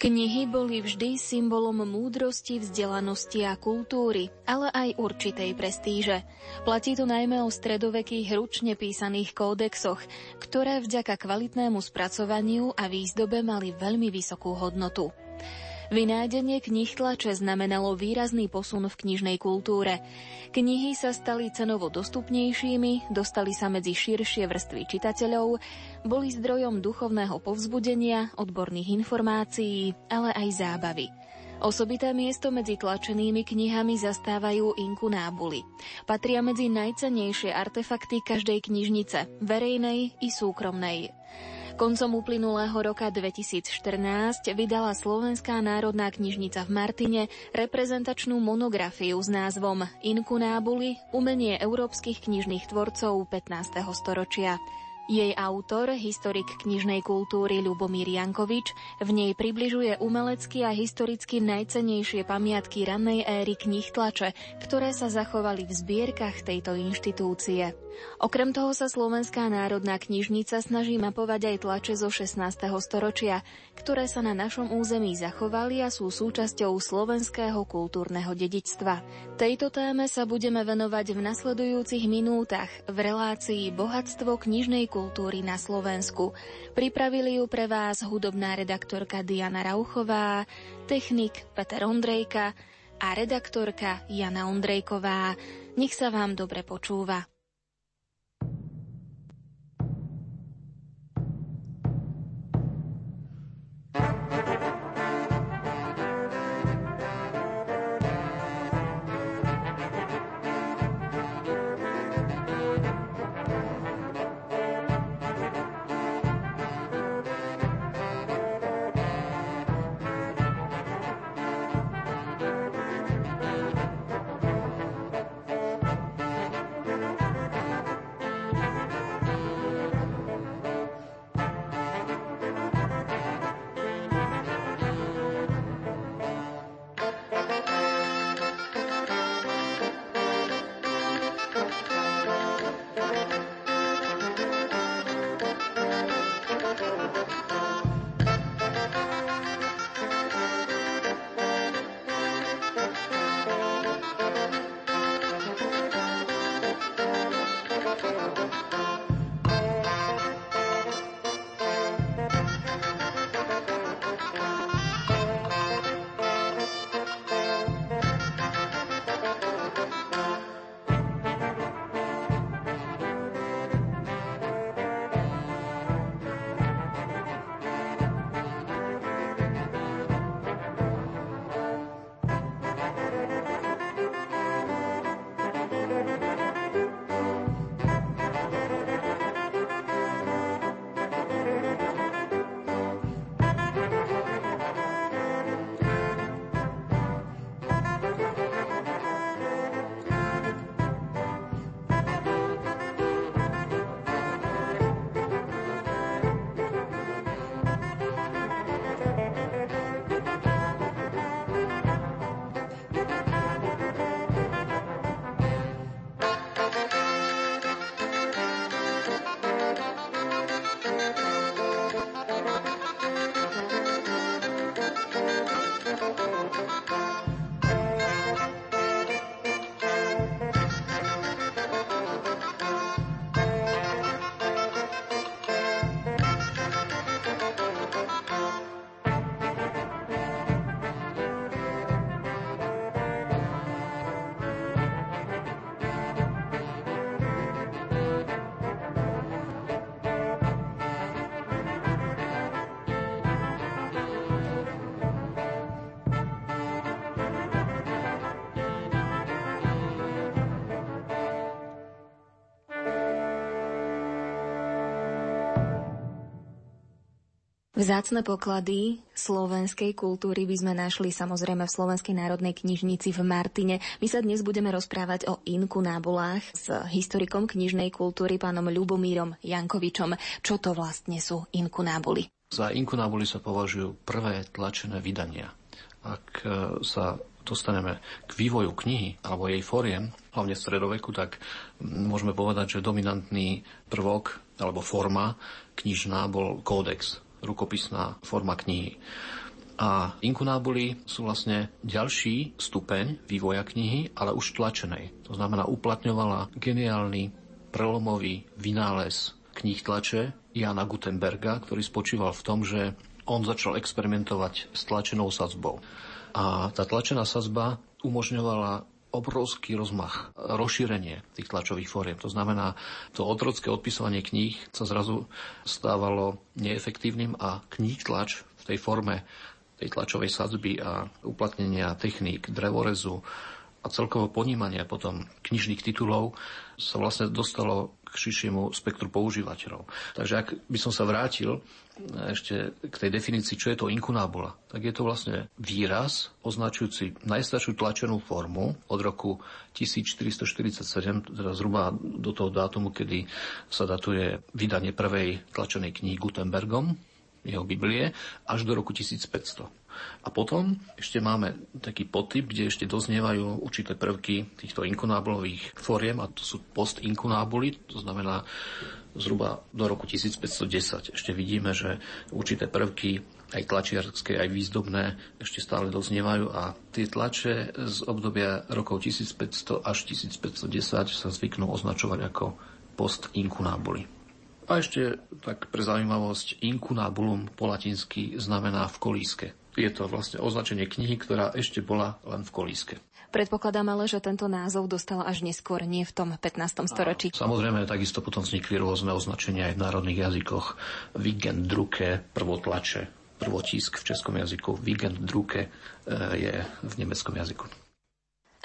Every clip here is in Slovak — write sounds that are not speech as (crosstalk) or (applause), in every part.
Knihy boli vždy symbolom múdrosti, vzdelanosti a kultúry, ale aj určitej prestíže. Platí to najmä o stredovekých ručne písaných kódexoch, ktoré vďaka kvalitnému spracovaniu a výzdobe mali veľmi vysokú hodnotu. Vynájdenie knih tlače znamenalo výrazný posun v knižnej kultúre. Knihy sa stali cenovo dostupnejšími, dostali sa medzi širšie vrstvy čitateľov, boli zdrojom duchovného povzbudenia, odborných informácií, ale aj zábavy. Osobité miesto medzi tlačenými knihami zastávajú inkunábuly. Patria medzi najcenejšie artefakty každej knižnice, verejnej i súkromnej. Koncom uplynulého roka 2014 vydala Slovenská národná knižnica v Martine reprezentačnú monografiu s názvom Inkunábuly – umenie európskych knižných tvorcov 15. storočia. Jej autor, historik knižnej kultúry Ľubomír Jankovič, v nej približuje umelecky a historicky najcenejšie pamiatky rannej éry knih tlače, ktoré sa zachovali v zbierkach tejto inštitúcie. Okrem toho sa Slovenská národná knižnica snaží mapovať aj tlače zo 16. storočia, ktoré sa na našom území zachovali a sú súčasťou slovenského kultúrneho dedičstva. Tejto téme sa budeme venovať v nasledujúcich minútach v relácii Bohatstvo knižnej kultúry kultúry na Slovensku. Pripravili ju pre vás hudobná redaktorka Diana Rauchová, technik Peter Ondrejka a redaktorka Jana Ondrejková. Nech sa vám dobre počúva. Vzácne poklady slovenskej kultúry by sme našli samozrejme v Slovenskej národnej knižnici v Martine. My sa dnes budeme rozprávať o inku nábolách s historikom knižnej kultúry pánom Ľubomírom Jankovičom. Čo to vlastne sú inku náboly? Za inku náboly sa považujú prvé tlačené vydania. Ak e, sa dostaneme k vývoju knihy alebo jej fóriem, hlavne v stredoveku, tak môžeme povedať, že dominantný prvok alebo forma knižná bol kódex rukopisná forma knihy. A inkunábuly sú vlastne ďalší stupeň vývoja knihy, ale už tlačenej. To znamená, uplatňovala geniálny, prelomový vynález kníh tlače Jana Gutenberga, ktorý spočíval v tom, že on začal experimentovať s tlačenou sadzbou. A tá tlačená sadzba umožňovala obrovský rozmach, rozšírenie tých tlačových fóriem. To znamená, to otrocké odpisovanie kníh sa zrazu stávalo neefektívnym a kníh tlač v tej forme tej tlačovej sadzby a uplatnenia techník drevorezu a celkovo ponímania potom knižných titulov sa vlastne dostalo k širšiemu spektru používateľov. Takže ak by som sa vrátil ešte k tej definícii, čo je to inkunábula, tak je to vlastne výraz označujúci najstaršiu tlačenú formu od roku 1447, teda zhruba do toho dátumu, kedy sa datuje vydanie prvej tlačenej knihy Gutenbergom, jeho Biblie, až do roku 1500. A potom ešte máme taký podtyp, kde ešte doznievajú určité prvky týchto inkunábulových fóriem, a to sú postinkunábuly, to znamená zhruba do roku 1510. Ešte vidíme, že určité prvky aj tlačiarské, aj výzdobné ešte stále doznievajú a tie tlače z obdobia rokov 1500 až 1510 sa zvyknú označovať ako postinkunábuly. A ešte tak pre zaujímavosť, inkunabulum po latinsky znamená v kolíske je to vlastne označenie knihy, ktorá ešte bola len v kolíske. Predpokladám ale, že tento názov dostal až neskôr, nie v tom 15. storočí. A samozrejme, takisto potom vznikli rôzne označenia aj v národných jazykoch. Wigendruke, prvotlače, prvotisk v českom jazyku, Wigendruke e, je v nemeckom jazyku.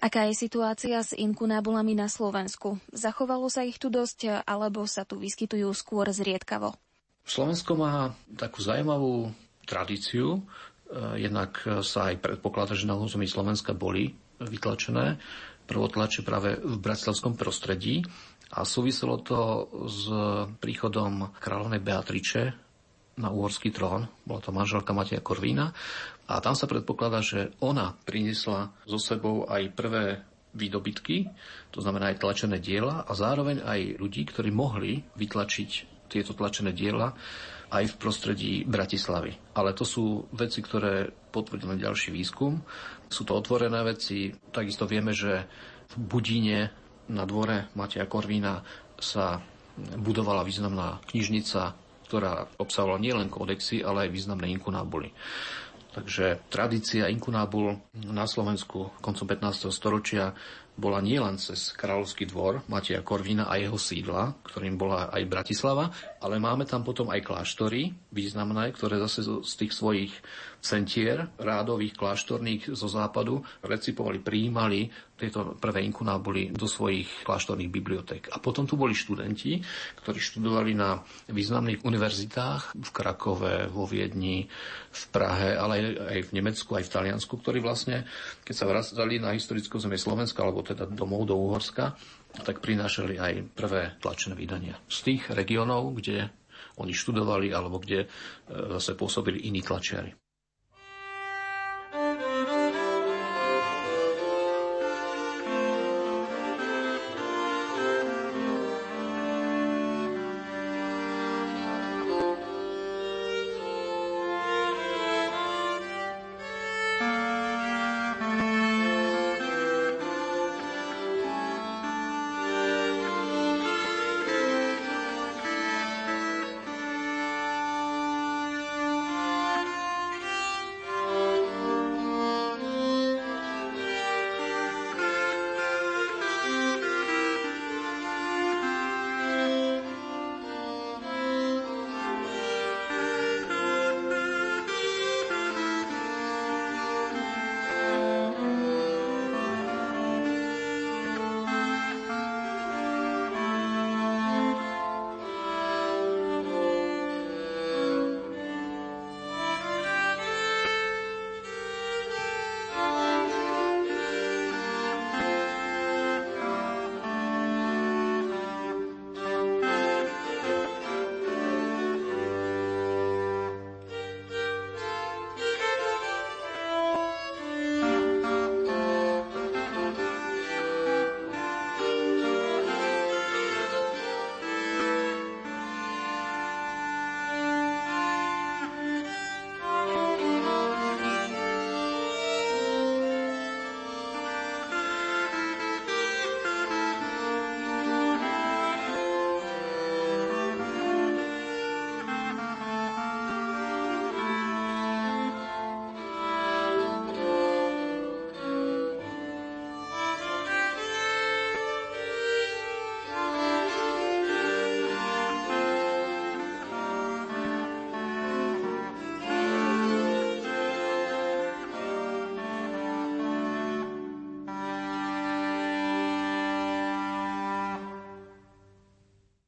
Aká je situácia s inkunábulami na Slovensku? Zachovalo sa ich tu dosť, alebo sa tu vyskytujú skôr zriedkavo? Slovensko má takú zaujímavú tradíciu, Eh, jednak sa aj predpokladá, že na území Slovenska boli vytlačené prvotlače práve v bratislavskom prostredí a súviselo to s príchodom kráľovnej Beatriče na uhorský trón. Bola to manželka Mateja Korvína a tam sa predpokladá, že ona priniesla so sebou aj prvé výdobytky, to znamená aj tlačené diela a zároveň aj ľudí, ktorí mohli vytlačiť tieto tlačené diela aj v prostredí Bratislavy. Ale to sú veci, ktoré potvrdil ďalší výskum. Sú to otvorené veci. Takisto vieme, že v Budíne na dvore Mateja Korvína sa budovala významná knižnica, ktorá obsahovala nielen kódexy, ale aj významné inkunábuly. Takže tradícia inkunábul na Slovensku koncom 15. storočia bola nielen cez kráľovský dvor Mateja Korvina a jeho sídla, ktorým bola aj Bratislava, ale máme tam potom aj kláštory významné, ktoré zase z tých svojich centier rádových kláštorných zo západu recipovali, prijímali tieto prvé inkunábuly do svojich kláštorných bibliotek. A potom tu boli študenti, ktorí študovali na významných univerzitách v Krakove, vo Viedni, v Prahe, ale aj v Nemecku, aj v Taliansku, ktorí vlastne, keď sa vracali na historickú zemie Slovenska, alebo teda domov do Uhorska, tak prinášali aj prvé tlačené vydania z tých regiónov, kde oni študovali alebo kde e, zase pôsobili iní tlačiari.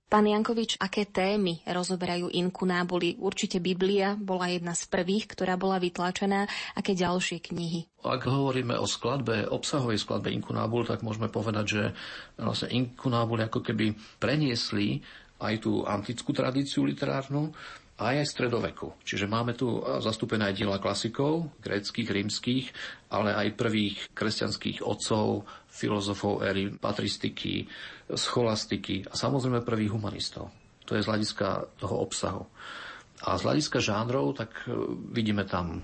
Pán Jankovič, aké témy rozoberajú inkunábuly? Určite Biblia bola jedna z prvých, ktorá bola vytlačená. Aké ďalšie knihy? Ak hovoríme o skladbe, obsahovej skladbe inkunábul, tak môžeme povedať, že vlastne inkunábuly ako keby preniesli aj tú antickú tradíciu literárnu, aj aj stredoveku. Čiže máme tu zastúpené aj diela klasikov, gréckých, rímskych, ale aj prvých kresťanských otcov, filozofov éry patristiky, scholastiky a samozrejme prvých humanistov. To je z hľadiska toho obsahu. A z hľadiska žánrov, tak e, vidíme tam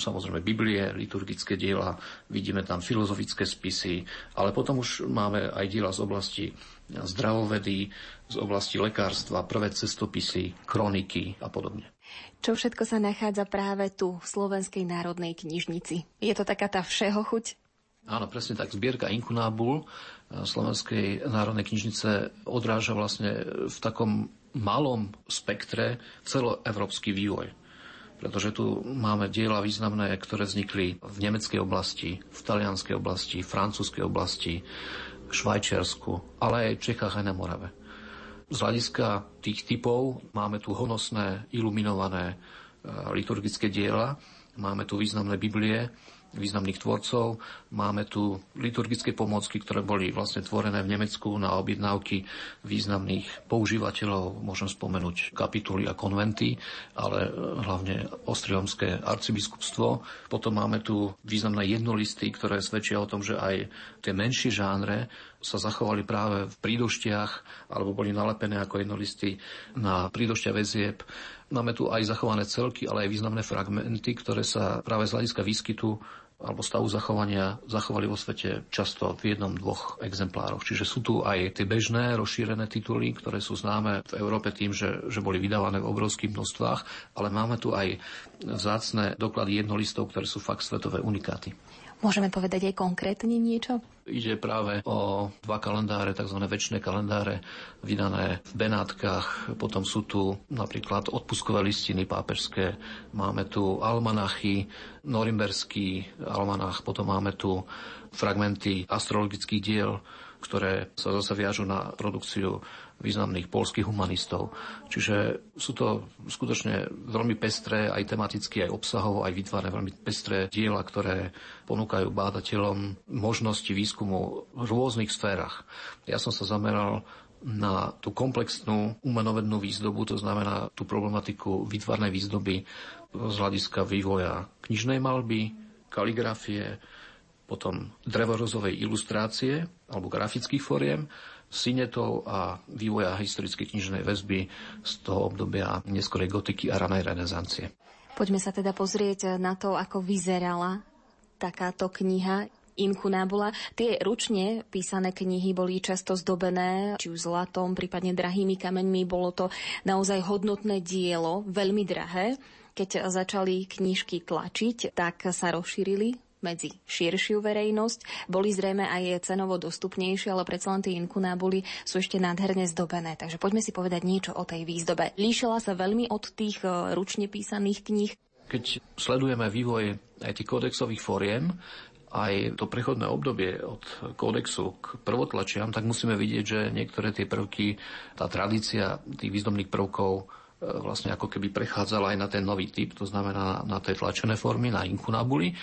samozrejme Biblie, liturgické diela, vidíme tam filozofické spisy, ale potom už máme aj diela z oblasti zdravovedy, z oblasti lekárstva, prvé cestopisy, kroniky a podobne. Čo všetko sa nachádza práve tu v Slovenskej národnej knižnici? Je to taká tá všeho chuť? Áno, presne tak. Zbierka Inkunábul eh, Slovenskej národnej knižnice odráža vlastne v takom malom spektre celoevropský vývoj pretože tu máme diela významné, ktoré vznikli v nemeckej oblasti, v talianskej oblasti, v francúzskej oblasti, Švajčiarsku, ale aj Čechách aj na Morave. Z hľadiska tých typov máme tu honosné, iluminované e, liturgické diela, máme tu významné Biblie, významných tvorcov. Máme tu liturgické pomôcky, ktoré boli vlastne tvorené v Nemecku na objednávky významných používateľov. Môžem spomenúť kapituly a konventy, ale hlavne Ostriomské arcibiskupstvo. Potom máme tu významné jednolisty, ktoré svedčia o tom, že aj tie menšie žánre sa zachovali práve v prídoštiach alebo boli nalepené ako jednolisty na prídošťa väzieb. Máme tu aj zachované celky, ale aj významné fragmenty, ktoré sa práve z hľadiska výskytu alebo stavu zachovania zachovali vo svete často v jednom, dvoch exemplároch. Čiže sú tu aj tie bežné, rozšírené tituly, ktoré sú známe v Európe tým, že, že boli vydávané v obrovských množstvách, ale máme tu aj vzácne doklady jednolistov, ktoré sú fakt svetové unikáty. Môžeme povedať aj konkrétne niečo? Ide práve o dva kalendáre, tzv. väčšie kalendáre, vydané v Benátkach. Potom sú tu napríklad odpuskové listiny pápežské. Máme tu almanachy, norimberský almanach, potom máme tu fragmenty astrologických diel, ktoré sa zase viažu na produkciu významných polských humanistov. Čiže sú to skutočne veľmi pestré, aj tematicky, aj obsahovo, aj vytvárané veľmi pestré diela, ktoré ponúkajú bádateľom možnosti výskumu v rôznych sférach. Ja som sa zameral na tú komplexnú umenovednú výzdobu, to znamená tú problematiku vytvarnej výzdoby z hľadiska vývoja knižnej malby, kaligrafie, potom drevorozovej ilustrácie alebo grafických foriem sinetov a vývoja historickej knižnej väzby z toho obdobia neskorej gotiky a ranej renesancie. Poďme sa teda pozrieť na to, ako vyzerala takáto kniha Inkunábula. Tie ručne písané knihy boli často zdobené, či už zlatom, prípadne drahými kameňmi. Bolo to naozaj hodnotné dielo, veľmi drahé. Keď začali knižky tlačiť, tak sa rozšírili medzi širšiu verejnosť. Boli zrejme aj cenovo dostupnejšie, ale predsa len tie inkunábuly sú ešte nádherne zdobené. Takže poďme si povedať niečo o tej výzdobe. Líšila sa veľmi od tých e, ručne písaných kníh? Keď sledujeme vývoj aj tých kódexových fóriem, aj to prechodné obdobie od kódexu k prvotlačiam, tak musíme vidieť, že niektoré tie prvky, tá tradícia tých výzdomných prvkov e, vlastne ako keby prechádzala aj na ten nový typ, to znamená na tie tlačené formy, na inkunabuly.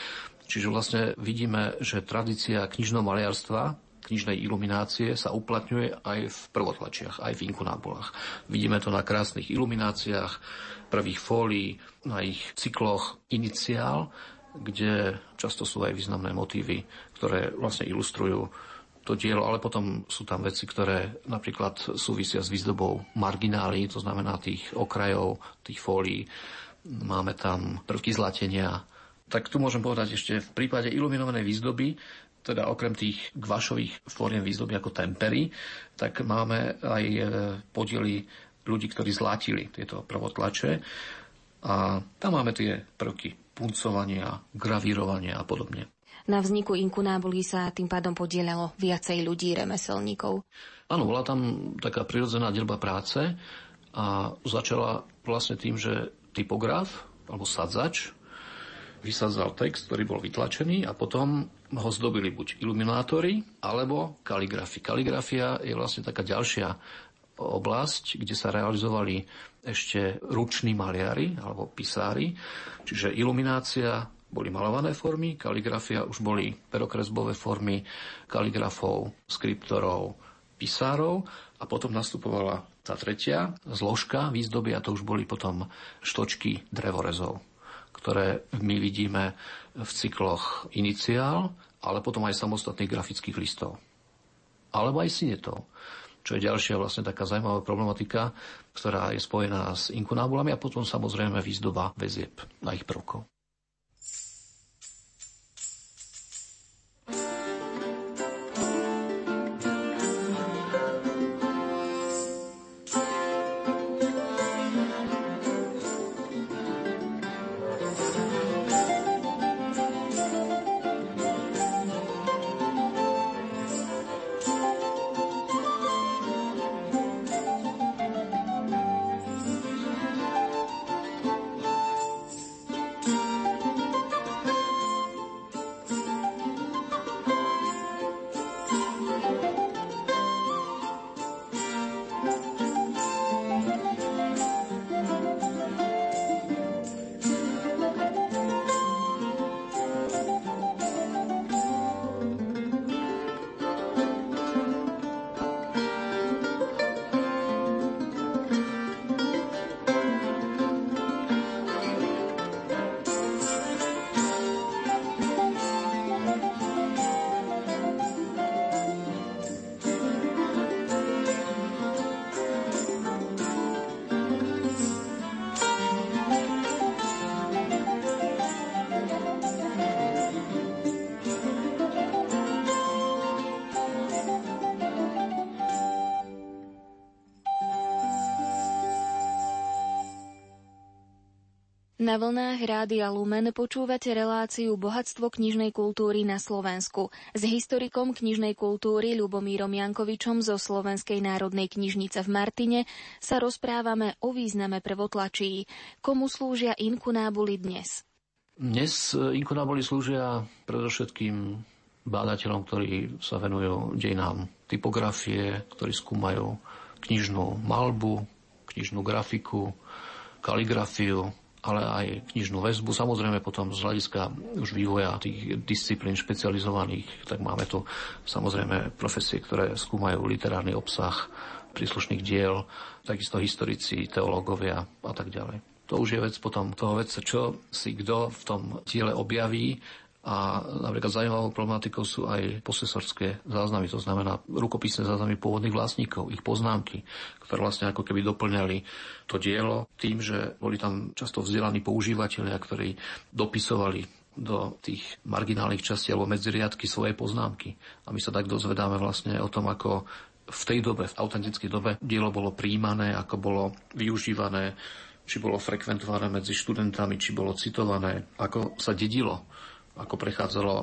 Čiže vlastne vidíme, že tradícia knižného maliarstva, knižnej iluminácie sa uplatňuje aj v prvotlačiach, aj v inkunábulách. Vidíme to na krásnych ilumináciách, prvých fólií, na ich cykloch iniciál, kde často sú aj významné motívy, ktoré vlastne ilustrujú to dielo, ale potom sú tam veci, ktoré napríklad súvisia s výzdobou marginálií, to znamená tých okrajov, tých fólií. Máme tam prvky zlatenia, tak tu môžem povedať ešte v prípade iluminovanej výzdoby, teda okrem tých gvašových fóriem výzdoby ako tempery, tak máme aj e, podiely ľudí, ktorí zlatili tieto prvotlače. A tam máme tie prvky puncovania, gravírovania a podobne. Na vzniku inkunábulí sa tým pádom podielalo viacej ľudí, remeselníkov. Áno, bola tam taká prirodzená delba práce a začala vlastne tým, že typograf alebo sadzač vysadzal text, ktorý bol vytlačený a potom ho zdobili buď iluminátory alebo kaligrafy. Kaligrafia je vlastne taká ďalšia oblasť, kde sa realizovali ešte ruční maliari alebo pisári, čiže iluminácia boli malované formy, kaligrafia už boli perokresbové formy kaligrafov, skriptorov, pisárov. A potom nastupovala tá tretia zložka výzdoby a to už boli potom štočky drevorezov, ktoré my vidíme v cykloch iniciál, ale potom aj samostatných grafických listov. Alebo aj sinetov čo je ďalšia vlastne taká zaujímavá problematika, ktorá je spojená s inkunábulami a potom samozrejme výzdoba väzieb na ich prvkov. Na vlnách Rádia Lumen počúvate reláciu Bohatstvo knižnej kultúry na Slovensku s historikom knižnej kultúry Ľubomírom Jankovičom zo Slovenskej národnej knižnice v Martine sa rozprávame o význame prvotlačí. Komu slúžia inkunábuly dnes? Dnes inkunábuly slúžia predovšetkým bádateľom, ktorí sa venujú dejinám typografie, ktorí skúmajú knižnú malbu, knižnú grafiku, kaligrafiu, ale aj knižnú väzbu. Samozrejme potom z hľadiska už vývoja tých disciplín špecializovaných, tak máme tu samozrejme profesie, ktoré skúmajú literárny obsah príslušných diel, takisto historici, teológovia a tak ďalej. To už je vec potom toho vedca, čo si kto v tom diele objaví a napríklad zaujímavou problematikou sú aj posesorské záznamy, to znamená rukopisné záznamy pôvodných vlastníkov, ich poznámky, ktoré vlastne ako keby doplňali to dielo tým, že boli tam často vzdelaní používateľia, ktorí dopisovali do tých marginálnych častí alebo medziriadky svoje poznámky. A my sa tak dozvedáme vlastne o tom, ako v tej dobe, v autentickej dobe, dielo bolo príjmané, ako bolo využívané, či bolo frekventované medzi študentami, či bolo citované, ako sa dedilo ako prechádzalo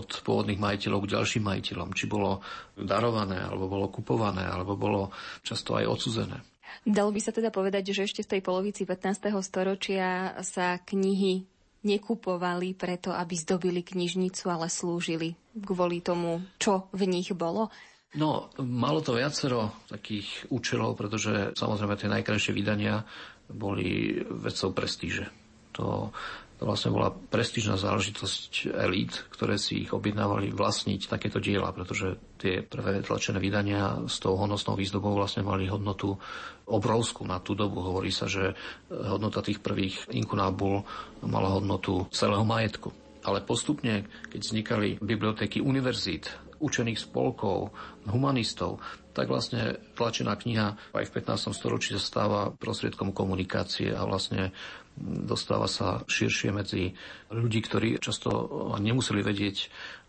od pôvodných majiteľov k ďalším majiteľom, či bolo darované, alebo bolo kupované, alebo bolo často aj odsudzené. Dalo by sa teda povedať, že ešte v tej polovici 15. storočia sa knihy nekupovali preto, aby zdobili knižnicu, ale slúžili kvôli tomu, čo v nich bolo? No, malo to viacero takých účelov, pretože samozrejme tie najkrajšie vydania boli vecou prestíže. To vlastne bola prestížna záležitosť elít, ktoré si ich objednávali vlastniť takéto diela, pretože tie prvé tlačené vydania s tou honosnou výzdobou vlastne mali hodnotu obrovskú na tú dobu. Hovorí sa, že hodnota tých prvých inkunábul mala hodnotu celého majetku. Ale postupne, keď vznikali bibliotéky univerzít, učených spolkov, humanistov, tak vlastne tlačená kniha aj v 15. storočí sa stáva prostriedkom komunikácie a vlastne dostáva sa širšie medzi ľudí, ktorí často nemuseli vedieť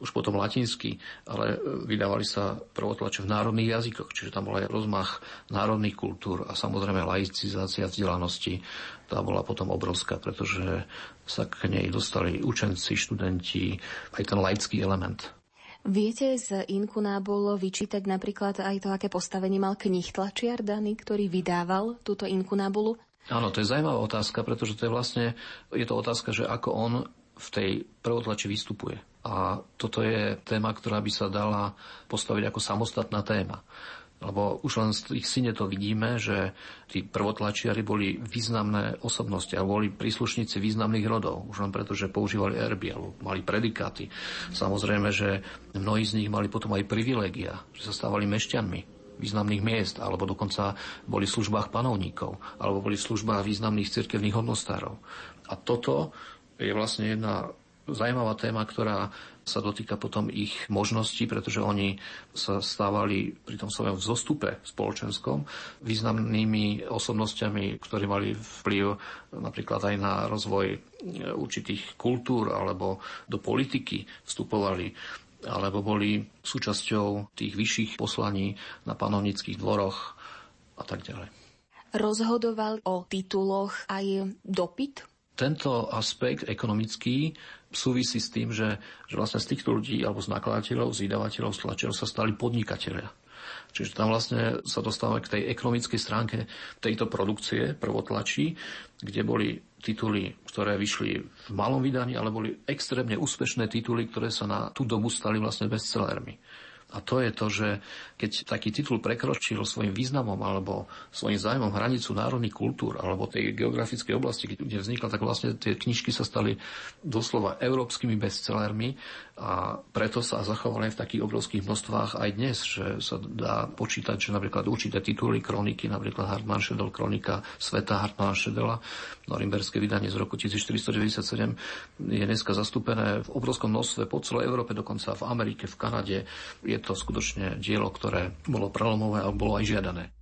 už potom latinsky, ale vydávali sa prvotlače v národných jazykoch, čiže tam bol aj rozmach národných kultúr a samozrejme laicizácia vzdelanosti. Tá bola potom obrovská, pretože sa k nej dostali učenci, študenti, aj ten laický element. Viete z inkunábul vyčítať napríklad aj to, aké postavenie mal knih tlačiar daný, ktorý vydával túto inkunábulu? Áno, to je zaujímavá otázka, pretože to je vlastne, je to otázka, že ako on v tej prvotlači vystupuje. A toto je téma, ktorá by sa dala postaviť ako samostatná téma. Lebo už len z tých syne to vidíme, že tí prvotlačiari boli významné osobnosti a boli príslušníci významných rodov. Už len preto, že používali alebo mali predikáty. Samozrejme, že mnohí z nich mali potom aj privilégia, že sa stávali mešťanmi významných miest, alebo dokonca boli v službách panovníkov, alebo boli v službách významných cirkevných hodnostárov. A toto je vlastne jedna zaujímavá téma, ktorá sa dotýka potom ich možností, pretože oni sa stávali pri tom svojom vzostupe spoločenskom významnými osobnostiami, ktorí mali vplyv napríklad aj na rozvoj určitých kultúr alebo do politiky vstupovali alebo boli súčasťou tých vyšších poslaní na panovnických dvoroch a tak ďalej. Rozhodoval o tituloch aj dopyt? Tento aspekt ekonomický súvisí s tým, že, že vlastne z týchto ľudí alebo z nakladateľov, z vydavateľov, z tlačerov sa stali podnikatelia. Čiže tam vlastne sa dostávame k tej ekonomickej stránke tejto produkcie prvotlačí, kde boli tituly, ktoré vyšli v malom vydaní, ale boli extrémne úspešné tituly, ktoré sa na tú dobu stali vlastne bestsellermi. A to je to, že keď taký titul prekročil svojim významom alebo svojim zájmom hranicu národných kultúr alebo tej geografickej oblasti, kde vznikla, tak vlastne tie knižky sa stali doslova európskymi bestsellermi a preto sa zachovali v takých obrovských množstvách aj dnes, že sa dá počítať, že napríklad určité tituly kroniky, napríklad Hartmann Schedel, kronika Sveta Hartmann Schedela, norimberské vydanie z roku 1497, je dneska zastúpené v obrovskom množstve po celej Európe, dokonca v Amerike, v Kanade. Je to skutočne dielo, ktoré bolo prelomové a bolo aj žiadané.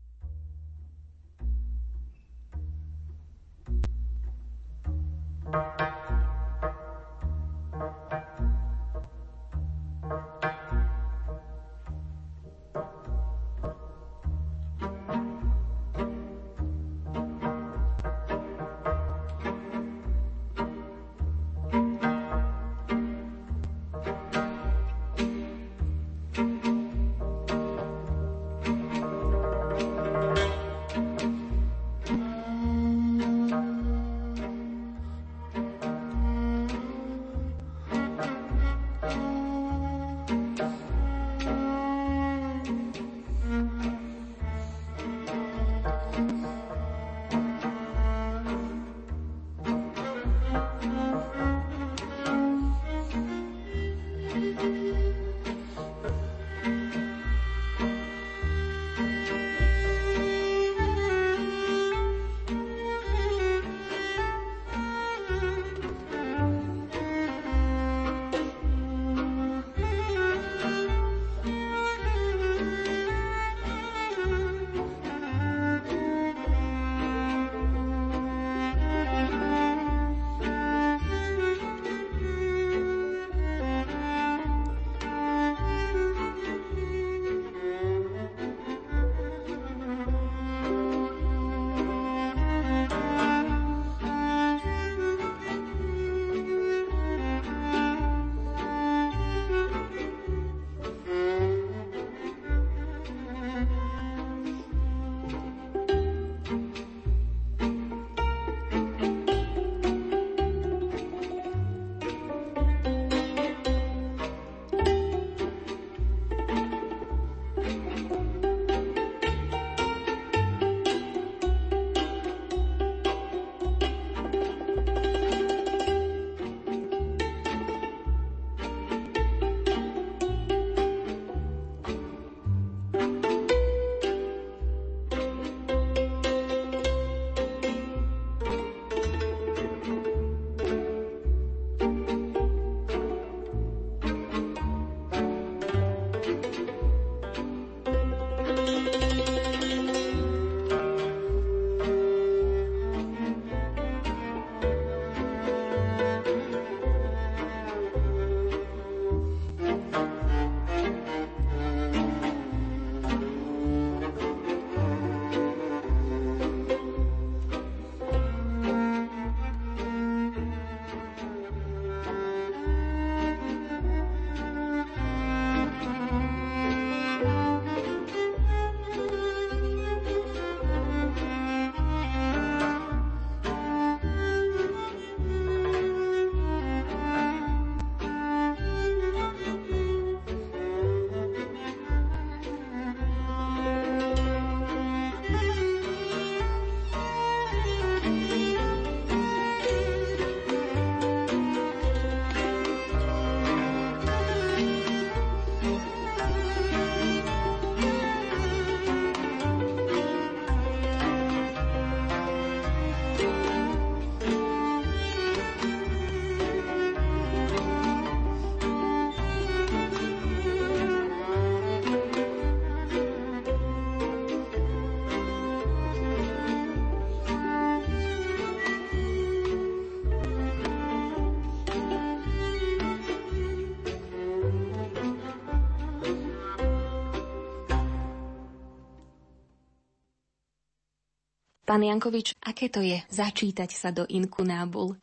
Pán Jankovič, aké to je začítať sa do inkunábul?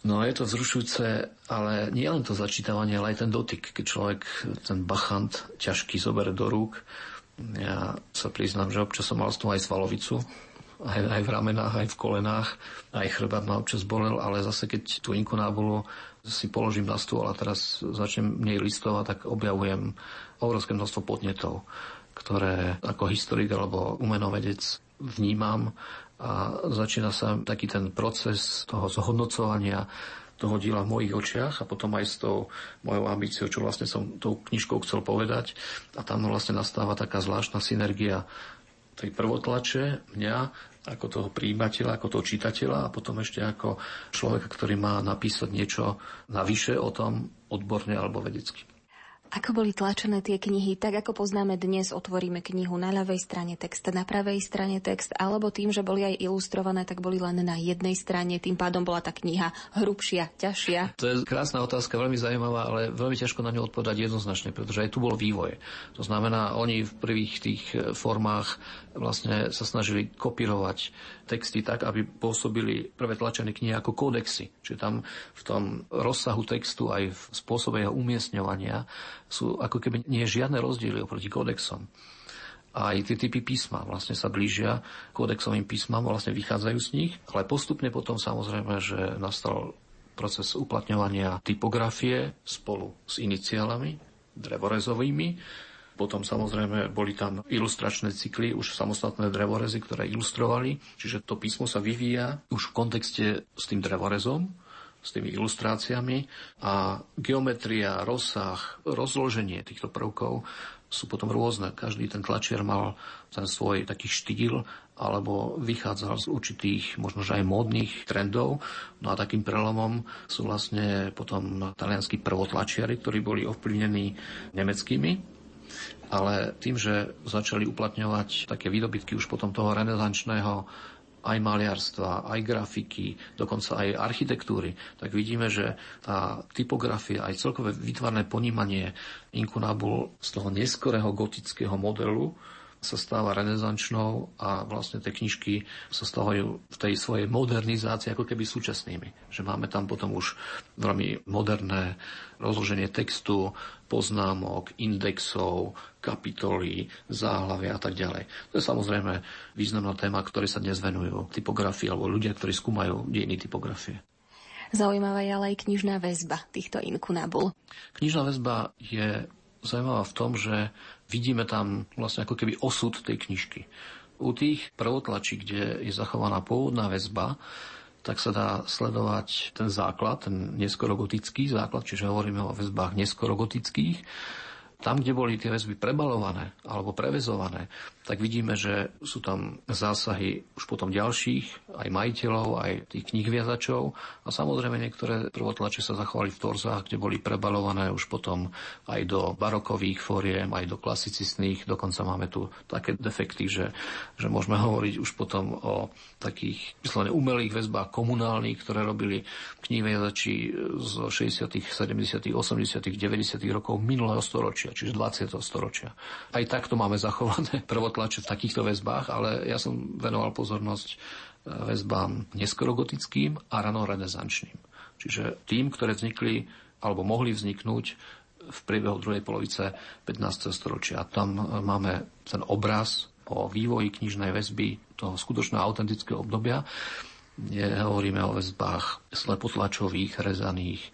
No je to vzrušujúce, ale nie len to začítavanie, ale aj ten dotyk, keď človek ten bachant ťažký zoberie do rúk. Ja sa priznám, že občas som mal z toho aj svalovicu, aj, aj v ramenách, aj v kolenách, aj chrbát ma občas bolel, ale zase keď tú inkunábulu si položím na stôl a teraz začnem nej listovať, tak objavujem obrovské množstvo podnetov, ktoré ako historik alebo umenovedec vnímam a začína sa taký ten proces toho zhodnocovania toho diela v mojich očiach a potom aj s tou mojou ambíciou, čo vlastne som tou knižkou chcel povedať. A tam vlastne nastáva taká zvláštna synergia tej prvotlače, mňa, ako toho príjimateľa, ako toho čitateľa a potom ešte ako človeka, ktorý má napísať niečo navyše o tom odborne alebo vedecky. Ako boli tlačené tie knihy? Tak ako poznáme dnes, otvoríme knihu na ľavej strane text, na pravej strane text, alebo tým, že boli aj ilustrované, tak boli len na jednej strane, tým pádom bola tá kniha hrubšia, ťažšia. To je krásna otázka, veľmi zaujímavá, ale veľmi ťažko na ňu odpovedať jednoznačne, pretože aj tu bol vývoj. To znamená, oni v prvých tých formách vlastne sa snažili kopírovať texty tak, aby pôsobili prvé tlačené knihy ako kódexy. Čiže tam v tom rozsahu textu aj v spôsobe jeho umiestňovania sú ako keby nie žiadne rozdiely oproti kódexom. Aj tie typy písma vlastne sa blížia kódexovým písmam, vlastne vychádzajú z nich, ale postupne potom samozrejme, že nastal proces uplatňovania typografie spolu s iniciálami drevorezovými, potom samozrejme boli tam ilustračné cykly, už samostatné drevorezy, ktoré ilustrovali. Čiže to písmo sa vyvíja už v kontexte s tým drevorezom, s tými ilustráciami a geometria, rozsah, rozloženie týchto prvkov sú potom rôzne. Každý ten tlačiar mal ten svoj taký štýl alebo vychádzal z určitých, možno aj módnych trendov. No a takým prelomom sú vlastne potom talianskí prvotlačiari, ktorí boli ovplyvnení nemeckými ale tým, že začali uplatňovať také výdobytky už potom toho renesančného aj maliarstva, aj grafiky, dokonca aj architektúry, tak vidíme, že tá typografia, aj celkové vytvarné ponímanie inkunabul z toho neskorého gotického modelu sa stáva renesančnou a vlastne tie knižky sa stávajú v tej svojej modernizácii ako keby súčasnými. Že máme tam potom už veľmi moderné rozloženie textu, poznámok, indexov, kapitoly, záhlavy a tak ďalej. To je samozrejme významná téma, ktoré sa dnes venujú typografii alebo ľudia, ktorí skúmajú dejiny typografie. Zaujímavá je ale aj knižná väzba týchto inkunabul. Knižná väzba je zaujímavá v tom, že vidíme tam vlastne ako keby osud tej knižky. U tých prvotlačí, kde je zachovaná pôvodná väzba, tak sa dá sledovať ten základ, ten neskorogotický základ, čiže hovoríme o väzbách neskorogotických. Tam, kde boli tie väzby prebalované alebo prevezované, tak vidíme, že sú tam zásahy už potom ďalších, aj majiteľov, aj tých knihviazačov. A samozrejme niektoré prvotlače sa zachovali v torzách, kde boli prebalované už potom aj do barokových fóriem, aj do klasicistných. Dokonca máme tu také defekty, že, že môžeme (laughs) hovoriť už potom o takých vyslovene umelých väzbách komunálnych, ktoré robili knihviazači z 60., 70., 80., 90. rokov minulého storočia, čiže 20. storočia. Aj takto máme zachované (laughs) prvotlače tlače v takýchto väzbách, ale ja som venoval pozornosť e, väzbám neskorogotickým a ranorenesančným. Čiže tým, ktoré vznikli alebo mohli vzniknúť v priebehu druhej polovice 15. storočia. Tam e, máme ten obraz o vývoji knižnej väzby toho skutočného autentického obdobia. Hovoríme o väzbách slepotlačových, rezaných. E,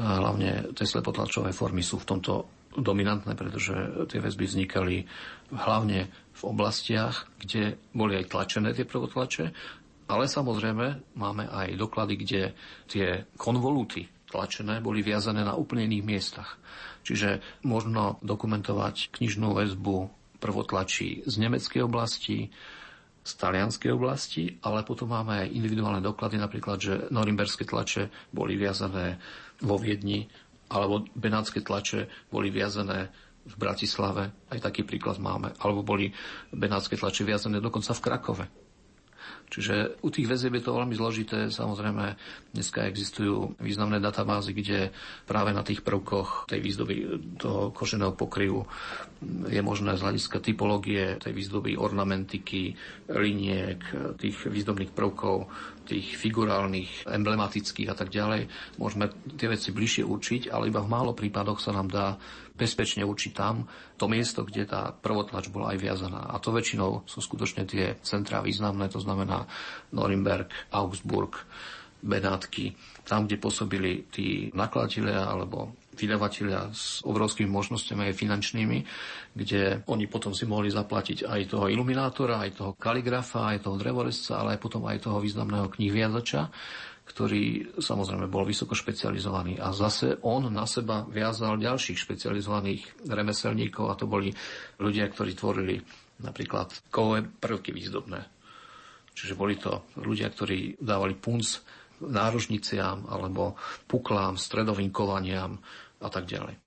hlavne tie slepotlačové formy sú v tomto dominantné, pretože tie väzby vznikali hlavne v oblastiach, kde boli aj tlačené tie prvotlače, ale samozrejme máme aj doklady, kde tie konvolúty tlačené boli viazané na úplne iných miestach. Čiže možno dokumentovať knižnú väzbu prvotlačí z nemeckej oblasti, z talianskej oblasti, ale potom máme aj individuálne doklady, napríklad, že norimberské tlače boli viazané vo Viedni alebo benátske tlače boli viazané v Bratislave, aj taký príklad máme, alebo boli benátske tlače viazané dokonca v Krakove. Čiže u tých väzieb je to veľmi zložité. Samozrejme, dneska existujú významné databázy, kde práve na tých prvkoch tej výzdoby toho koženého pokryvu je možné z hľadiska typológie tej výzdoby, ornamentiky, liniek, tých výzdobných prvkov, tých figurálnych, emblematických a tak ďalej. Môžeme tie veci bližšie určiť, ale iba v málo prípadoch sa nám dá bezpečne určiť tam to miesto, kde tá prvotlač bola aj viazaná. A to väčšinou sú skutočne tie centrá významné, to znamená Norimberg, Augsburg, Benátky, tam, kde pôsobili tí nakladatelia alebo vydavatelia s obrovskými možnosťami aj finančnými, kde oni potom si mohli zaplatiť aj toho iluminátora, aj toho kaligrafa, aj toho drevorezca, ale aj potom aj toho významného knihviazača ktorý samozrejme bol vysoko špecializovaný a zase on na seba viazal ďalších špecializovaných remeselníkov a to boli ľudia, ktorí tvorili napríklad kovové prvky výzdobné. Čiže boli to ľudia, ktorí dávali punc náružniciam alebo puklám, stredovým kovaniam a tak ďalej.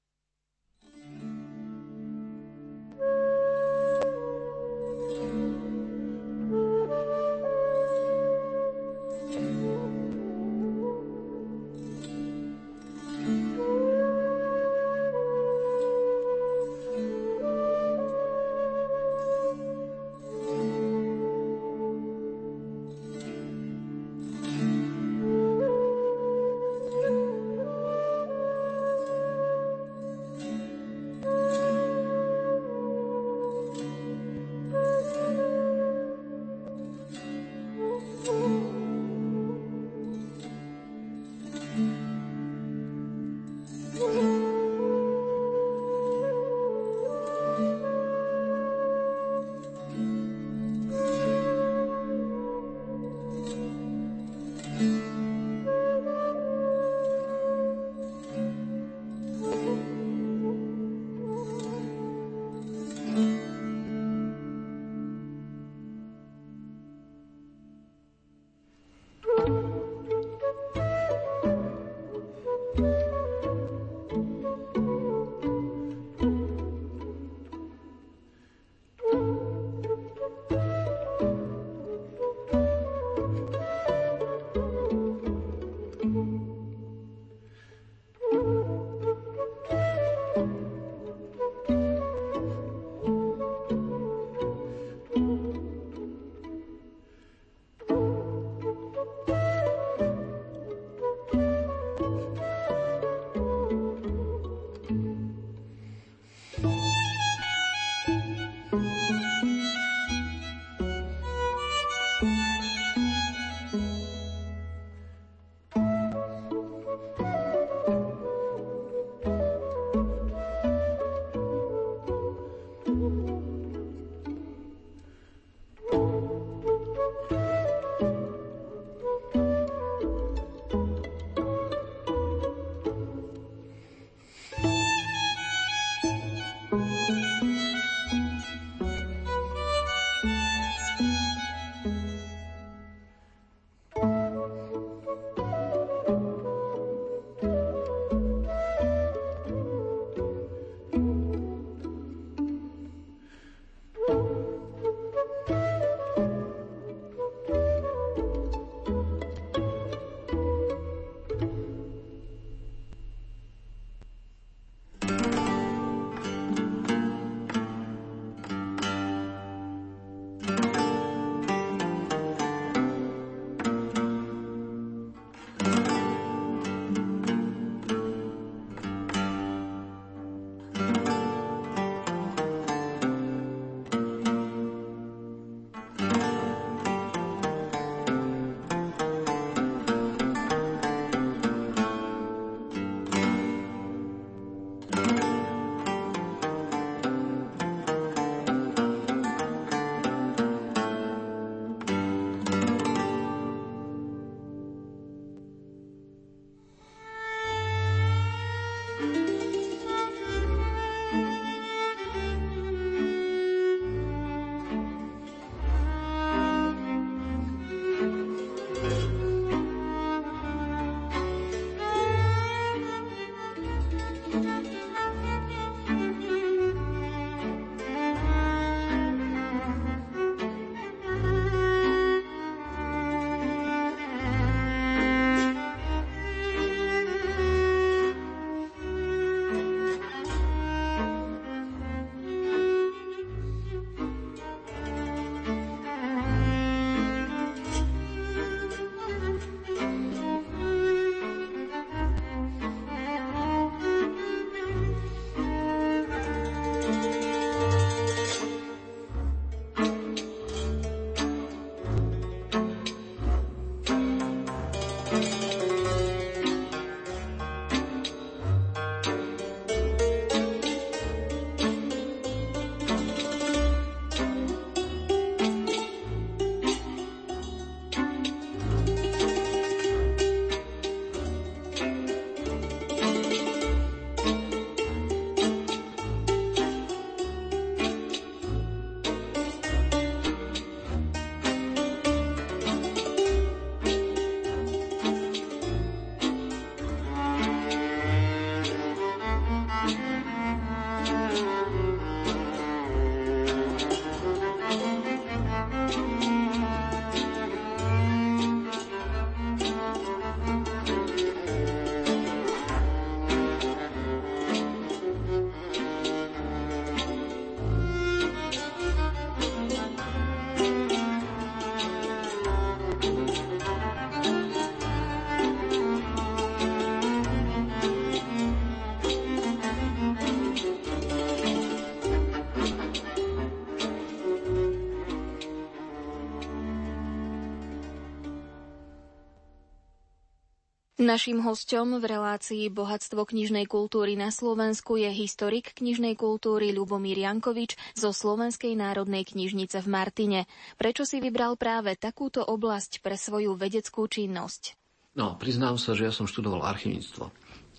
Naším hostom v relácii Bohatstvo knižnej kultúry na Slovensku je historik knižnej kultúry Ľubomír Jankovič zo Slovenskej národnej knižnice v Martine. Prečo si vybral práve takúto oblasť pre svoju vedeckú činnosť? No, priznám sa, že ja som študoval archivníctvo.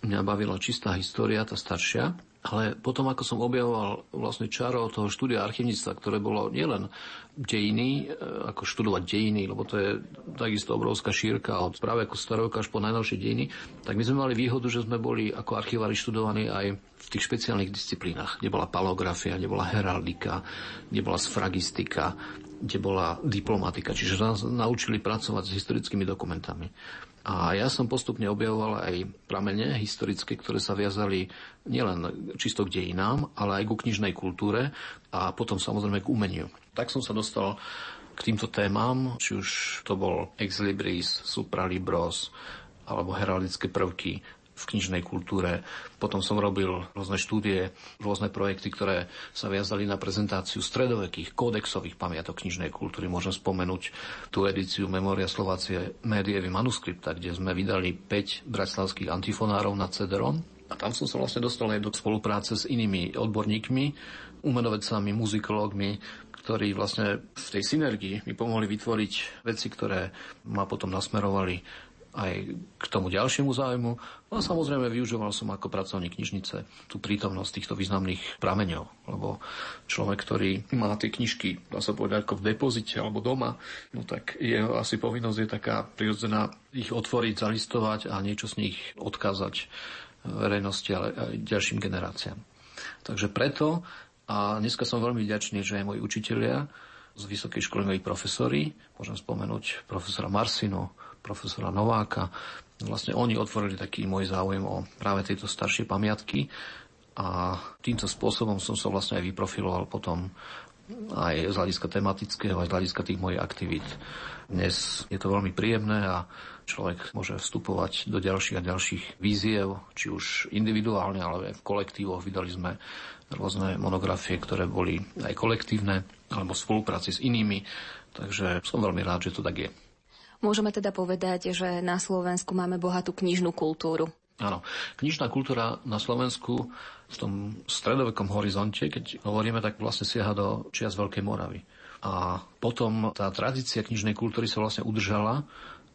Mňa bavila čistá história, tá staršia, ale potom, ako som objavoval vlastne čaro toho štúdia archivníctva, ktoré bolo nielen dejiny, e, ako študovať dejiny, lebo to je takisto obrovská šírka od práve ako staroveka až po najnovšie dejiny, tak my sme mali výhodu, že sme boli ako archivári študovaní aj v tých špeciálnych disciplínach, kde bola palografia, kde bola heraldika, kde bola sfragistika, kde bola diplomatika. Čiže nás naučili pracovať s historickými dokumentami. A ja som postupne objavoval aj pramene historické, ktoré sa viazali nielen čisto k dejinám, ale aj ku knižnej kultúre a potom samozrejme k umeniu. Tak som sa dostal k týmto témam, či už to bol ex libris, supralibros alebo heraldické prvky v knižnej kultúre. Potom som robil rôzne štúdie, rôzne projekty, ktoré sa viazali na prezentáciu stredovekých kódexových pamiatok knižnej kultúry. Môžem spomenúť tú edíciu Memoria Slovácie Médievy manuskripta, kde sme vydali 5 bratislavských antifonárov na Cederon. A tam som sa vlastne dostal aj do spolupráce s inými odborníkmi, umenovecami, muzikológmi, ktorí vlastne v tej synergii mi pomohli vytvoriť veci, ktoré ma potom nasmerovali aj k tomu ďalšiemu záujmu. No a samozrejme využíval som ako pracovník knižnice tú prítomnosť týchto významných prameňov, lebo človek, ktorý má tie knižky, dá sa povedať, ako v depozite alebo doma, no tak jeho asi povinnosť je taká prirodzená ich otvoriť, zalistovať a niečo z nich odkázať verejnosti, ale aj ďalším generáciám. Takže preto, a dneska som veľmi vďačný, že aj moji učitelia z Vysokej školy, moji profesori, môžem spomenúť profesora Marsinu, profesora Nováka. Vlastne oni otvorili taký môj záujem o práve tieto staršie pamiatky a týmto spôsobom som sa vlastne aj vyprofiloval potom aj z hľadiska tematického, aj z hľadiska tých mojich aktivít. Dnes je to veľmi príjemné a človek môže vstupovať do ďalších a ďalších víziev, či už individuálne, ale aj v kolektívoch. Vydali sme rôzne monografie, ktoré boli aj kolektívne, alebo v spolupráci s inými. Takže som veľmi rád, že to tak je. Môžeme teda povedať, že na Slovensku máme bohatú knižnú kultúru. Áno, knižná kultúra na Slovensku v tom stredovekom horizonte, keď hovoríme, tak vlastne siaha do čias Veľkej Moravy. A potom tá tradícia knižnej kultúry sa vlastne udržala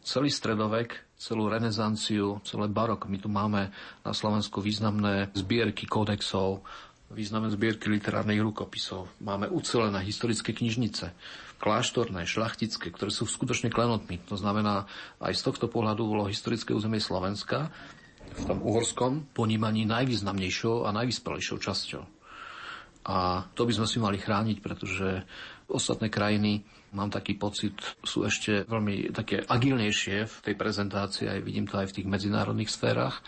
celý stredovek, celú renesanciu, celé barok. My tu máme na Slovensku významné zbierky kódexov, významné zbierky literárnych rukopisov. Máme ucelené historické knižnice kláštorné, šlachtické, ktoré sú skutočne klenotmi. To znamená, aj z tohto pohľadu bolo historické územie Slovenska v tom uhorskom ponímaní najvýznamnejšou a najvyspelejšou časťou. A to by sme si mali chrániť, pretože ostatné krajiny mám taký pocit, sú ešte veľmi také agilnejšie v tej prezentácii, aj vidím to aj v tých medzinárodných sférach,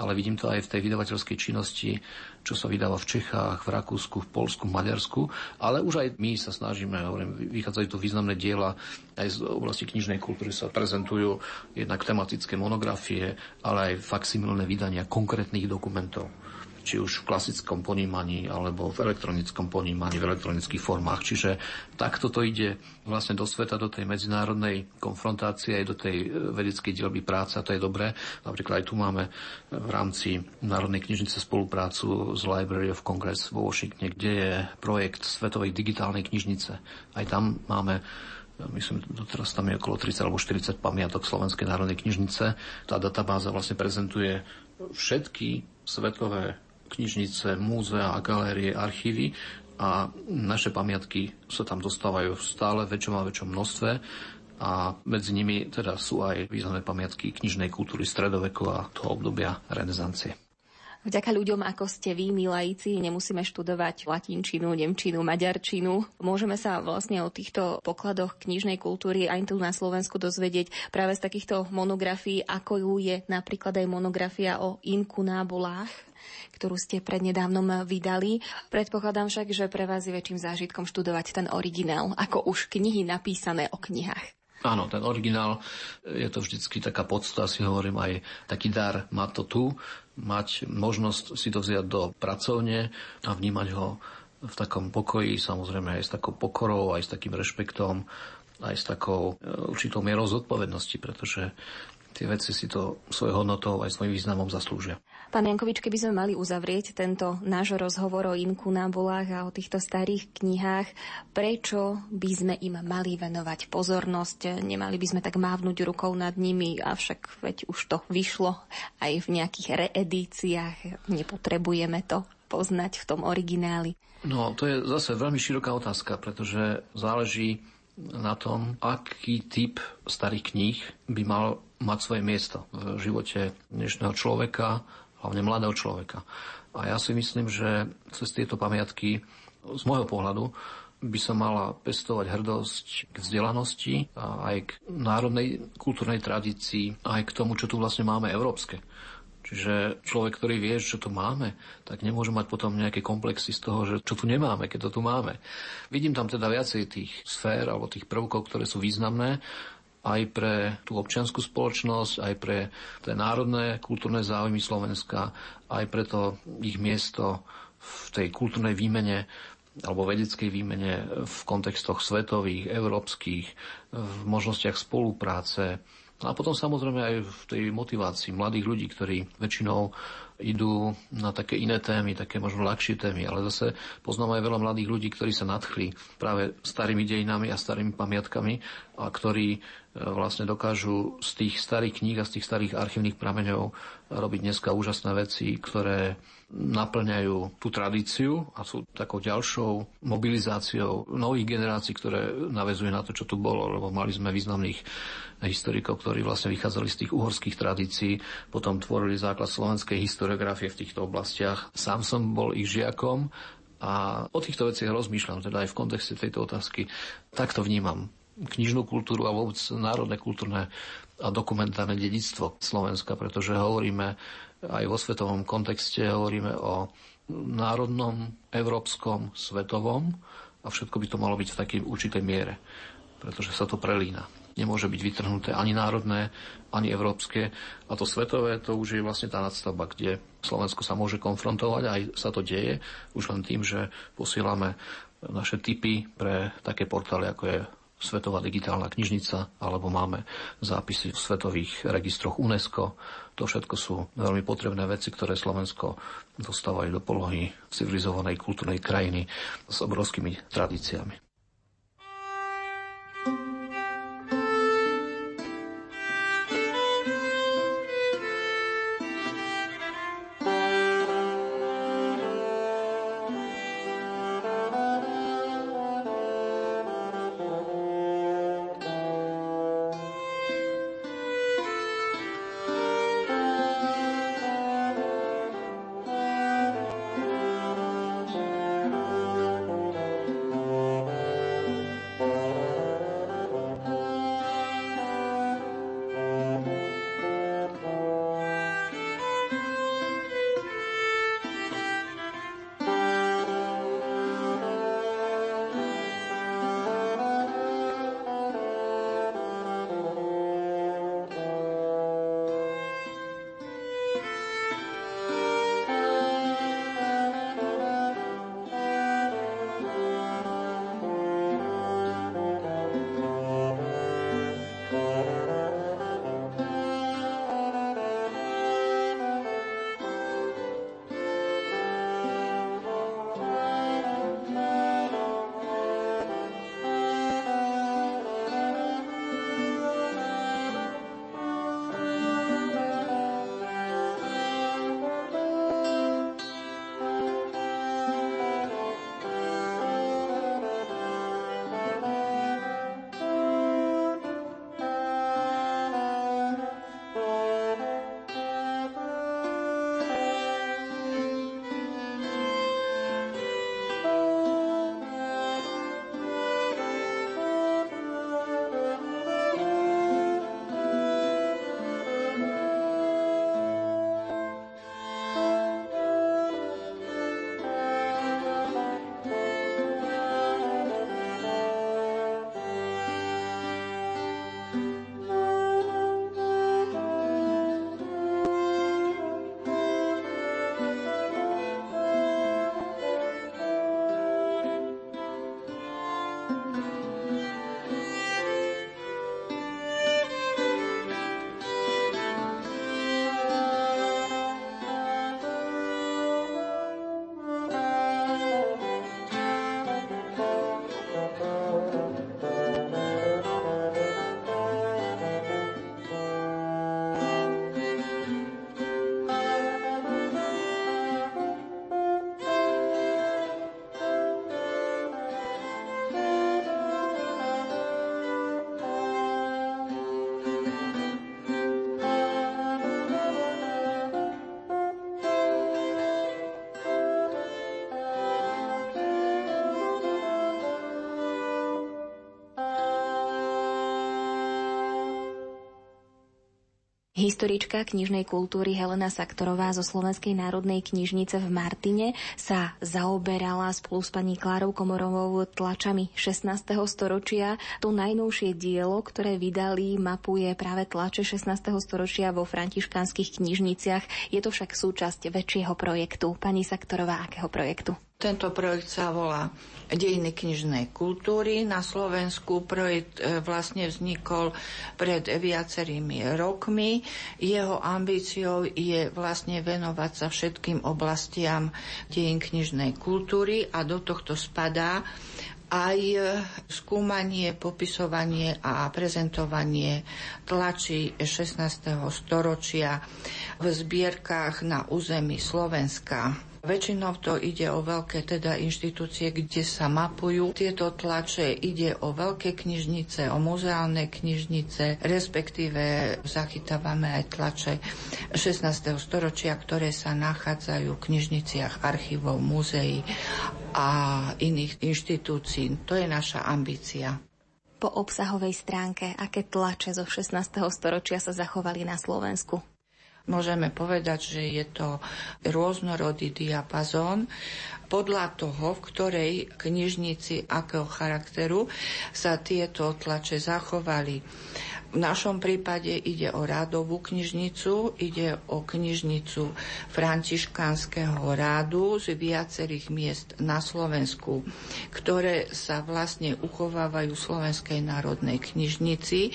ale vidím to aj v tej vydavateľskej činnosti, čo sa vydáva v Čechách, v Rakúsku, v Polsku, v Maďarsku, ale už aj my sa snažíme, hovorím, vychádzajú tu významné diela, aj z oblasti knižnej kultúry sa prezentujú jednak tematické monografie, ale aj faksimilné vydania konkrétnych dokumentov či už v klasickom ponímaní alebo v elektronickom ponímaní, v elektronických formách. Čiže takto to ide vlastne do sveta, do tej medzinárodnej konfrontácie, aj do tej e, vedeckej dielby práce a to je dobré. Napríklad aj tu máme v rámci Národnej knižnice spoluprácu s Library of Congress vo Washingtone, kde je projekt Svetovej digitálnej knižnice. Aj tam máme e, myslím, teraz tam je okolo 30 alebo 40 pamiatok Slovenskej národnej knižnice. Tá databáza vlastne prezentuje všetky svetové knižnice, múzea, galérie, archívy a naše pamiatky sa tam dostávajú v stále väčšom a väčšom množstve a medzi nimi teda sú aj významné pamiatky knižnej kultúry stredoveku a toho obdobia renesancie. Vďaka ľuďom, ako ste vy, milajci, nemusíme študovať latinčinu, nemčinu, maďarčinu. Môžeme sa vlastne o týchto pokladoch knižnej kultúry aj tu na Slovensku dozvedieť práve z takýchto monografií, ako ju je napríklad aj monografia o inkunábolách ktorú ste prednedávnom vydali. Predpokladám však, že pre vás je väčším zážitkom študovať ten originál, ako už knihy napísané o knihách. Áno, ten originál je to vždycky taká podsta, si hovorím aj taký dar, má to tu, mať možnosť si to vziať do pracovne a vnímať ho v takom pokoji, samozrejme aj s takou pokorou, aj s takým rešpektom, aj s takou e, určitou mierou zodpovednosti, pretože tie veci si to svojou hodnotou aj svojím významom zaslúžia. Pán Jankovič, keby sme mali uzavrieť tento náš rozhovor o inkunábulách a o týchto starých knihách, prečo by sme im mali venovať pozornosť? Nemali by sme tak mávnuť rukou nad nimi, avšak veď už to vyšlo aj v nejakých reedíciách. Nepotrebujeme to poznať v tom origináli. No, to je zase veľmi široká otázka, pretože záleží na tom, aký typ starých kníh by mal mať svoje miesto v živote dnešného človeka, hlavne mladého človeka. A ja si myslím, že cez tieto pamiatky z môjho pohľadu by sa mala pestovať hrdosť k vzdelanosti a aj k národnej kultúrnej tradícii, aj k tomu, čo tu vlastne máme európske. Čiže človek, ktorý vie, čo tu máme, tak nemôže mať potom nejaké komplexy z toho, že čo tu nemáme, keď to tu máme. Vidím tam teda viacej tých sfér alebo tých prvkov, ktoré sú významné aj pre tú občianskú spoločnosť, aj pre tie národné kultúrne záujmy Slovenska, aj pre to ich miesto v tej kultúrnej výmene alebo vedeckej výmene v kontextoch svetových, európskych, v možnostiach spolupráce. A potom samozrejme aj v tej motivácii mladých ľudí, ktorí väčšinou idú na také iné témy, také možno ľahšie témy, ale zase poznám aj veľa mladých ľudí, ktorí sa nadchli práve starými dejinami a starými pamiatkami a ktorí vlastne dokážu z tých starých kníh a z tých starých archívnych prameňov robiť dneska úžasné veci, ktoré naplňajú tú tradíciu a sú takou ďalšou mobilizáciou nových generácií, ktoré navezujú na to, čo tu bolo, lebo mali sme významných historikov, ktorí vlastne vychádzali z tých uhorských tradícií, potom tvorili základ slovenskej historiografie v týchto oblastiach. Sám som bol ich žiakom a o týchto veciach rozmýšľam, teda aj v kontexte tejto otázky. Tak to vnímam knižnú kultúru a vôbec národné kultúrne a dokumentárne dedictvo Slovenska, pretože hovoríme aj vo svetovom kontexte, hovoríme o národnom, európskom, svetovom a všetko by to malo byť v takej určitej miere, pretože sa to prelína. Nemôže byť vytrhnuté ani národné, ani európske. A to svetové, to už je vlastne tá nadstavba, kde Slovensko sa môže konfrontovať, aj sa to deje, už len tým, že posielame naše typy pre také portály, ako je Svetová digitálna knižnica, alebo máme zápisy v svetových registroch UNESCO. To všetko sú veľmi potrebné veci, ktoré Slovensko dostávajú do polohy civilizovanej kultúrnej krajiny s obrovskými tradíciami. Historička knižnej kultúry Helena Saktorová zo Slovenskej národnej knižnice v Martine sa zaoberala spolu s pani Klárou Komorovou tlačami 16. storočia. To najnovšie dielo, ktoré vydali, mapuje práve tlače 16. storočia vo františkánskych knižniciach. Je to však súčasť väčšieho projektu. Pani Saktorová, akého projektu? Tento projekt sa volá Dejiny knižnej kultúry. Na Slovensku projekt e, vlastne vznikol pred viacerými rokmi. Jeho ambíciou je vlastne venovať sa všetkým oblastiam dejín knižnej kultúry a do tohto spadá aj skúmanie, popisovanie a prezentovanie tlači 16. storočia v zbierkach na území Slovenska. Väčšinou to ide o veľké teda inštitúcie, kde sa mapujú tieto tlače. Ide o veľké knižnice, o muzeálne knižnice, respektíve zachytávame aj tlače 16. storočia, ktoré sa nachádzajú v knižniciach archívov, múzeí a iných inštitúcií. To je naša ambícia po obsahovej stránke, aké tlače zo 16. storočia sa zachovali na Slovensku? Môžeme povedať, že je to rôznorodý diapazón podľa toho, v ktorej knižnici akého charakteru sa tieto tlače zachovali. V našom prípade ide o rádovú knižnicu, ide o knižnicu františkánskeho rádu z viacerých miest na Slovensku, ktoré sa vlastne uchovávajú v Slovenskej národnej knižnici,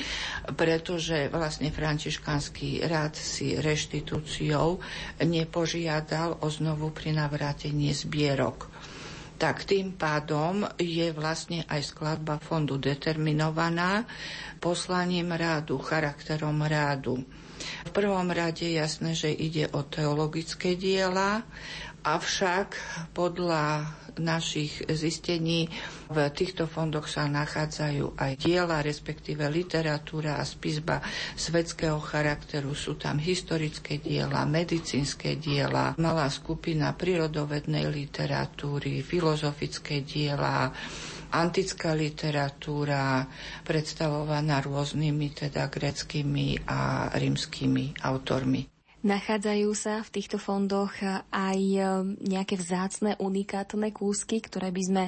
pretože vlastne františkánsky rád si reštitúciou nepožiadal o znovu pri navrátenie zbierok tak tým pádom je vlastne aj skladba fondu determinovaná poslaním rádu, charakterom rádu. V prvom rade jasné, že ide o teologické diela, avšak podľa našich zistení v týchto fondoch sa nachádzajú aj diela, respektíve literatúra a spisba svetského charakteru. Sú tam historické diela, medicínske diela, malá skupina prírodovednej literatúry, filozofické diela, antická literatúra predstavovaná rôznymi teda greckými a rímskymi autormi. Nachádzajú sa v týchto fondoch aj e, nejaké vzácne, unikátne kúsky, ktoré by sme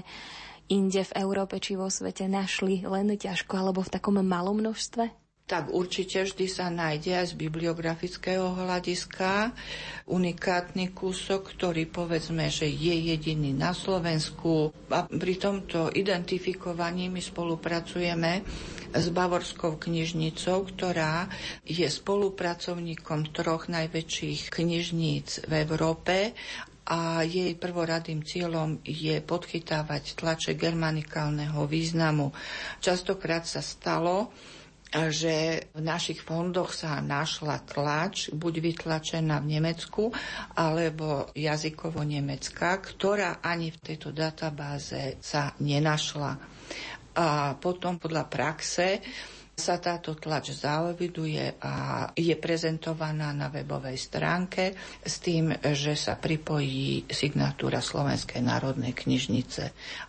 inde v Európe či vo svete našli len ťažko alebo v takom malom množstve? Tak určite vždy sa nájde aj z bibliografického hľadiska unikátny kúsok, ktorý povedzme, že je jediný na Slovensku. A pri tomto identifikovaní my spolupracujeme s Bavorskou knižnicou, ktorá je spolupracovníkom troch najväčších knižníc v Európe a jej prvoradým cieľom je podchytávať tlače germanikálneho významu. Častokrát sa stalo, že v našich fondoch sa našla tlač, buď vytlačená v Nemecku, alebo jazykovo nemecká, ktorá ani v tejto databáze sa nenašla. A potom podľa praxe sa táto tlač zaoviduje a je prezentovaná na webovej stránke s tým, že sa pripojí signatúra Slovenskej národnej knižnice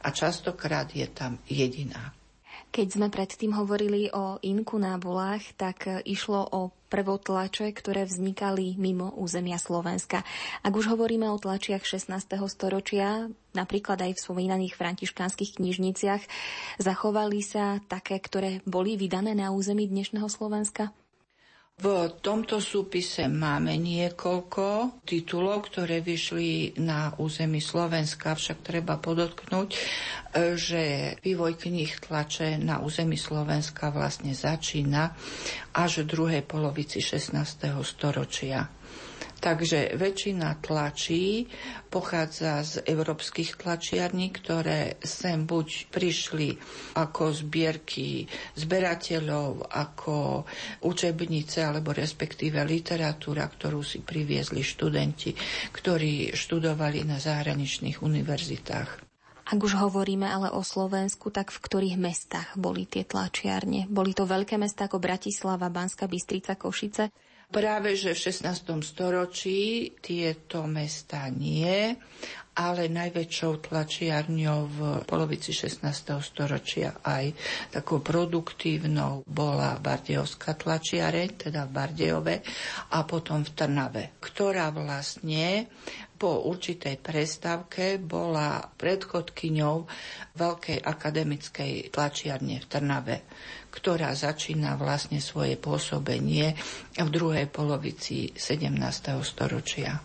a častokrát je tam jediná. Keď sme predtým hovorili o inkunábulách, tak išlo o prvotlače, ktoré vznikali mimo územia Slovenska. Ak už hovoríme o tlačiach 16. storočia, napríklad aj v spomínaných františkánskych knižniciach, zachovali sa také, ktoré boli vydané na území dnešného Slovenska? V tomto súpise máme niekoľko titulov, ktoré vyšli na území Slovenska, však treba podotknúť, že vývoj kníh tlače na území Slovenska vlastne začína až v druhej polovici 16. storočia. Takže väčšina tlačí pochádza z európskych tlačiarní, ktoré sem buď prišli ako zbierky zberateľov, ako učebnice, alebo respektíve literatúra, ktorú si priviezli študenti, ktorí študovali na zahraničných univerzitách. Ak už hovoríme ale o Slovensku, tak v ktorých mestách boli tie tlačiarne? Boli to veľké mesta ako Bratislava, Banska, Bystrica, Košice? Práve, že v 16. storočí tieto mesta nie, ale najväčšou tlačiarňou v polovici 16. storočia aj takou produktívnou bola Bardejovská tlačiareň, teda v Bardejove a potom v Trnave, ktorá vlastne po určitej prestávke bola predchodkyňou veľkej akademickej tlačiarne v Trnave ktorá začína vlastne svoje pôsobenie v druhej polovici 17. storočia.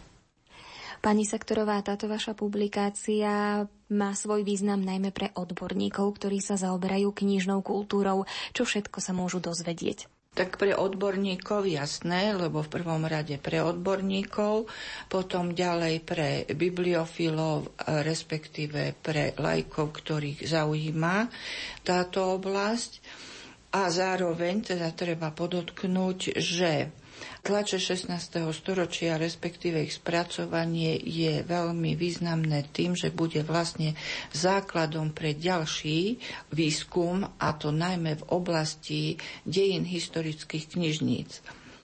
Pani Sektorová, táto vaša publikácia má svoj význam najmä pre odborníkov, ktorí sa zaoberajú knižnou kultúrou. Čo všetko sa môžu dozvedieť? Tak pre odborníkov jasné, lebo v prvom rade pre odborníkov, potom ďalej pre bibliofilov, respektíve pre lajkov, ktorých zaujíma táto oblasť. A zároveň teda treba podotknúť, že tlače 16. storočia, respektíve ich spracovanie je veľmi významné tým, že bude vlastne základom pre ďalší výskum, a to najmä v oblasti dejín historických knižníc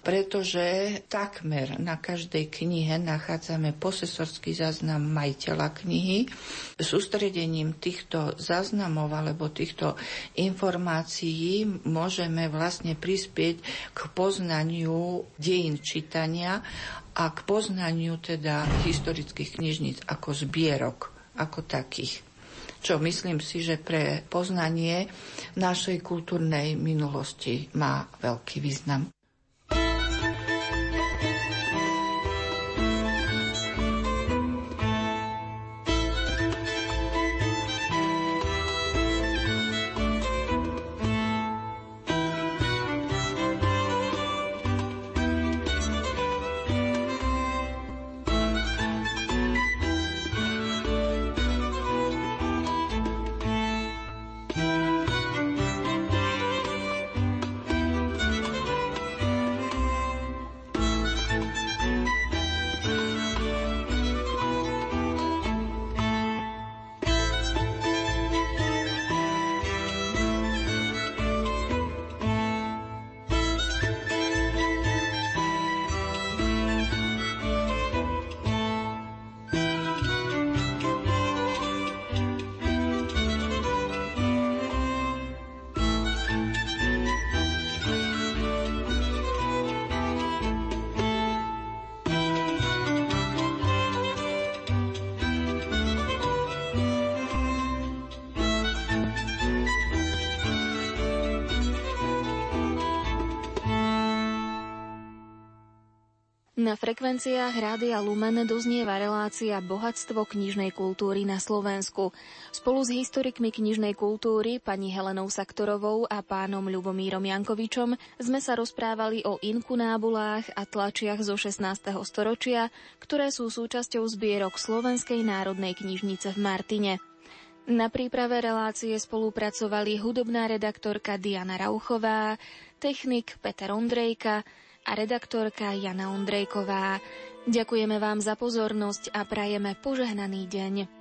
pretože takmer na každej knihe nachádzame posesorský záznam majiteľa knihy. Sústredením týchto záznamov alebo týchto informácií môžeme vlastne prispieť k poznaniu dejín čítania a k poznaniu teda historických knižníc ako zbierok, ako takých čo myslím si, že pre poznanie našej kultúrnej minulosti má veľký význam. Na frekvenciách Rádia Lumen doznieva relácia Bohatstvo knižnej kultúry na Slovensku. Spolu s historikmi knižnej kultúry, pani Helenou Saktorovou a pánom Ľubomírom Jankovičom sme sa rozprávali o inkunábulách a tlačiach zo 16. storočia, ktoré sú súčasťou zbierok Slovenskej národnej knižnice v Martine. Na príprave relácie spolupracovali hudobná redaktorka Diana Rauchová, technik Peter Ondrejka, a redaktorka Jana Ondrejková. Ďakujeme vám za pozornosť a prajeme požehnaný deň.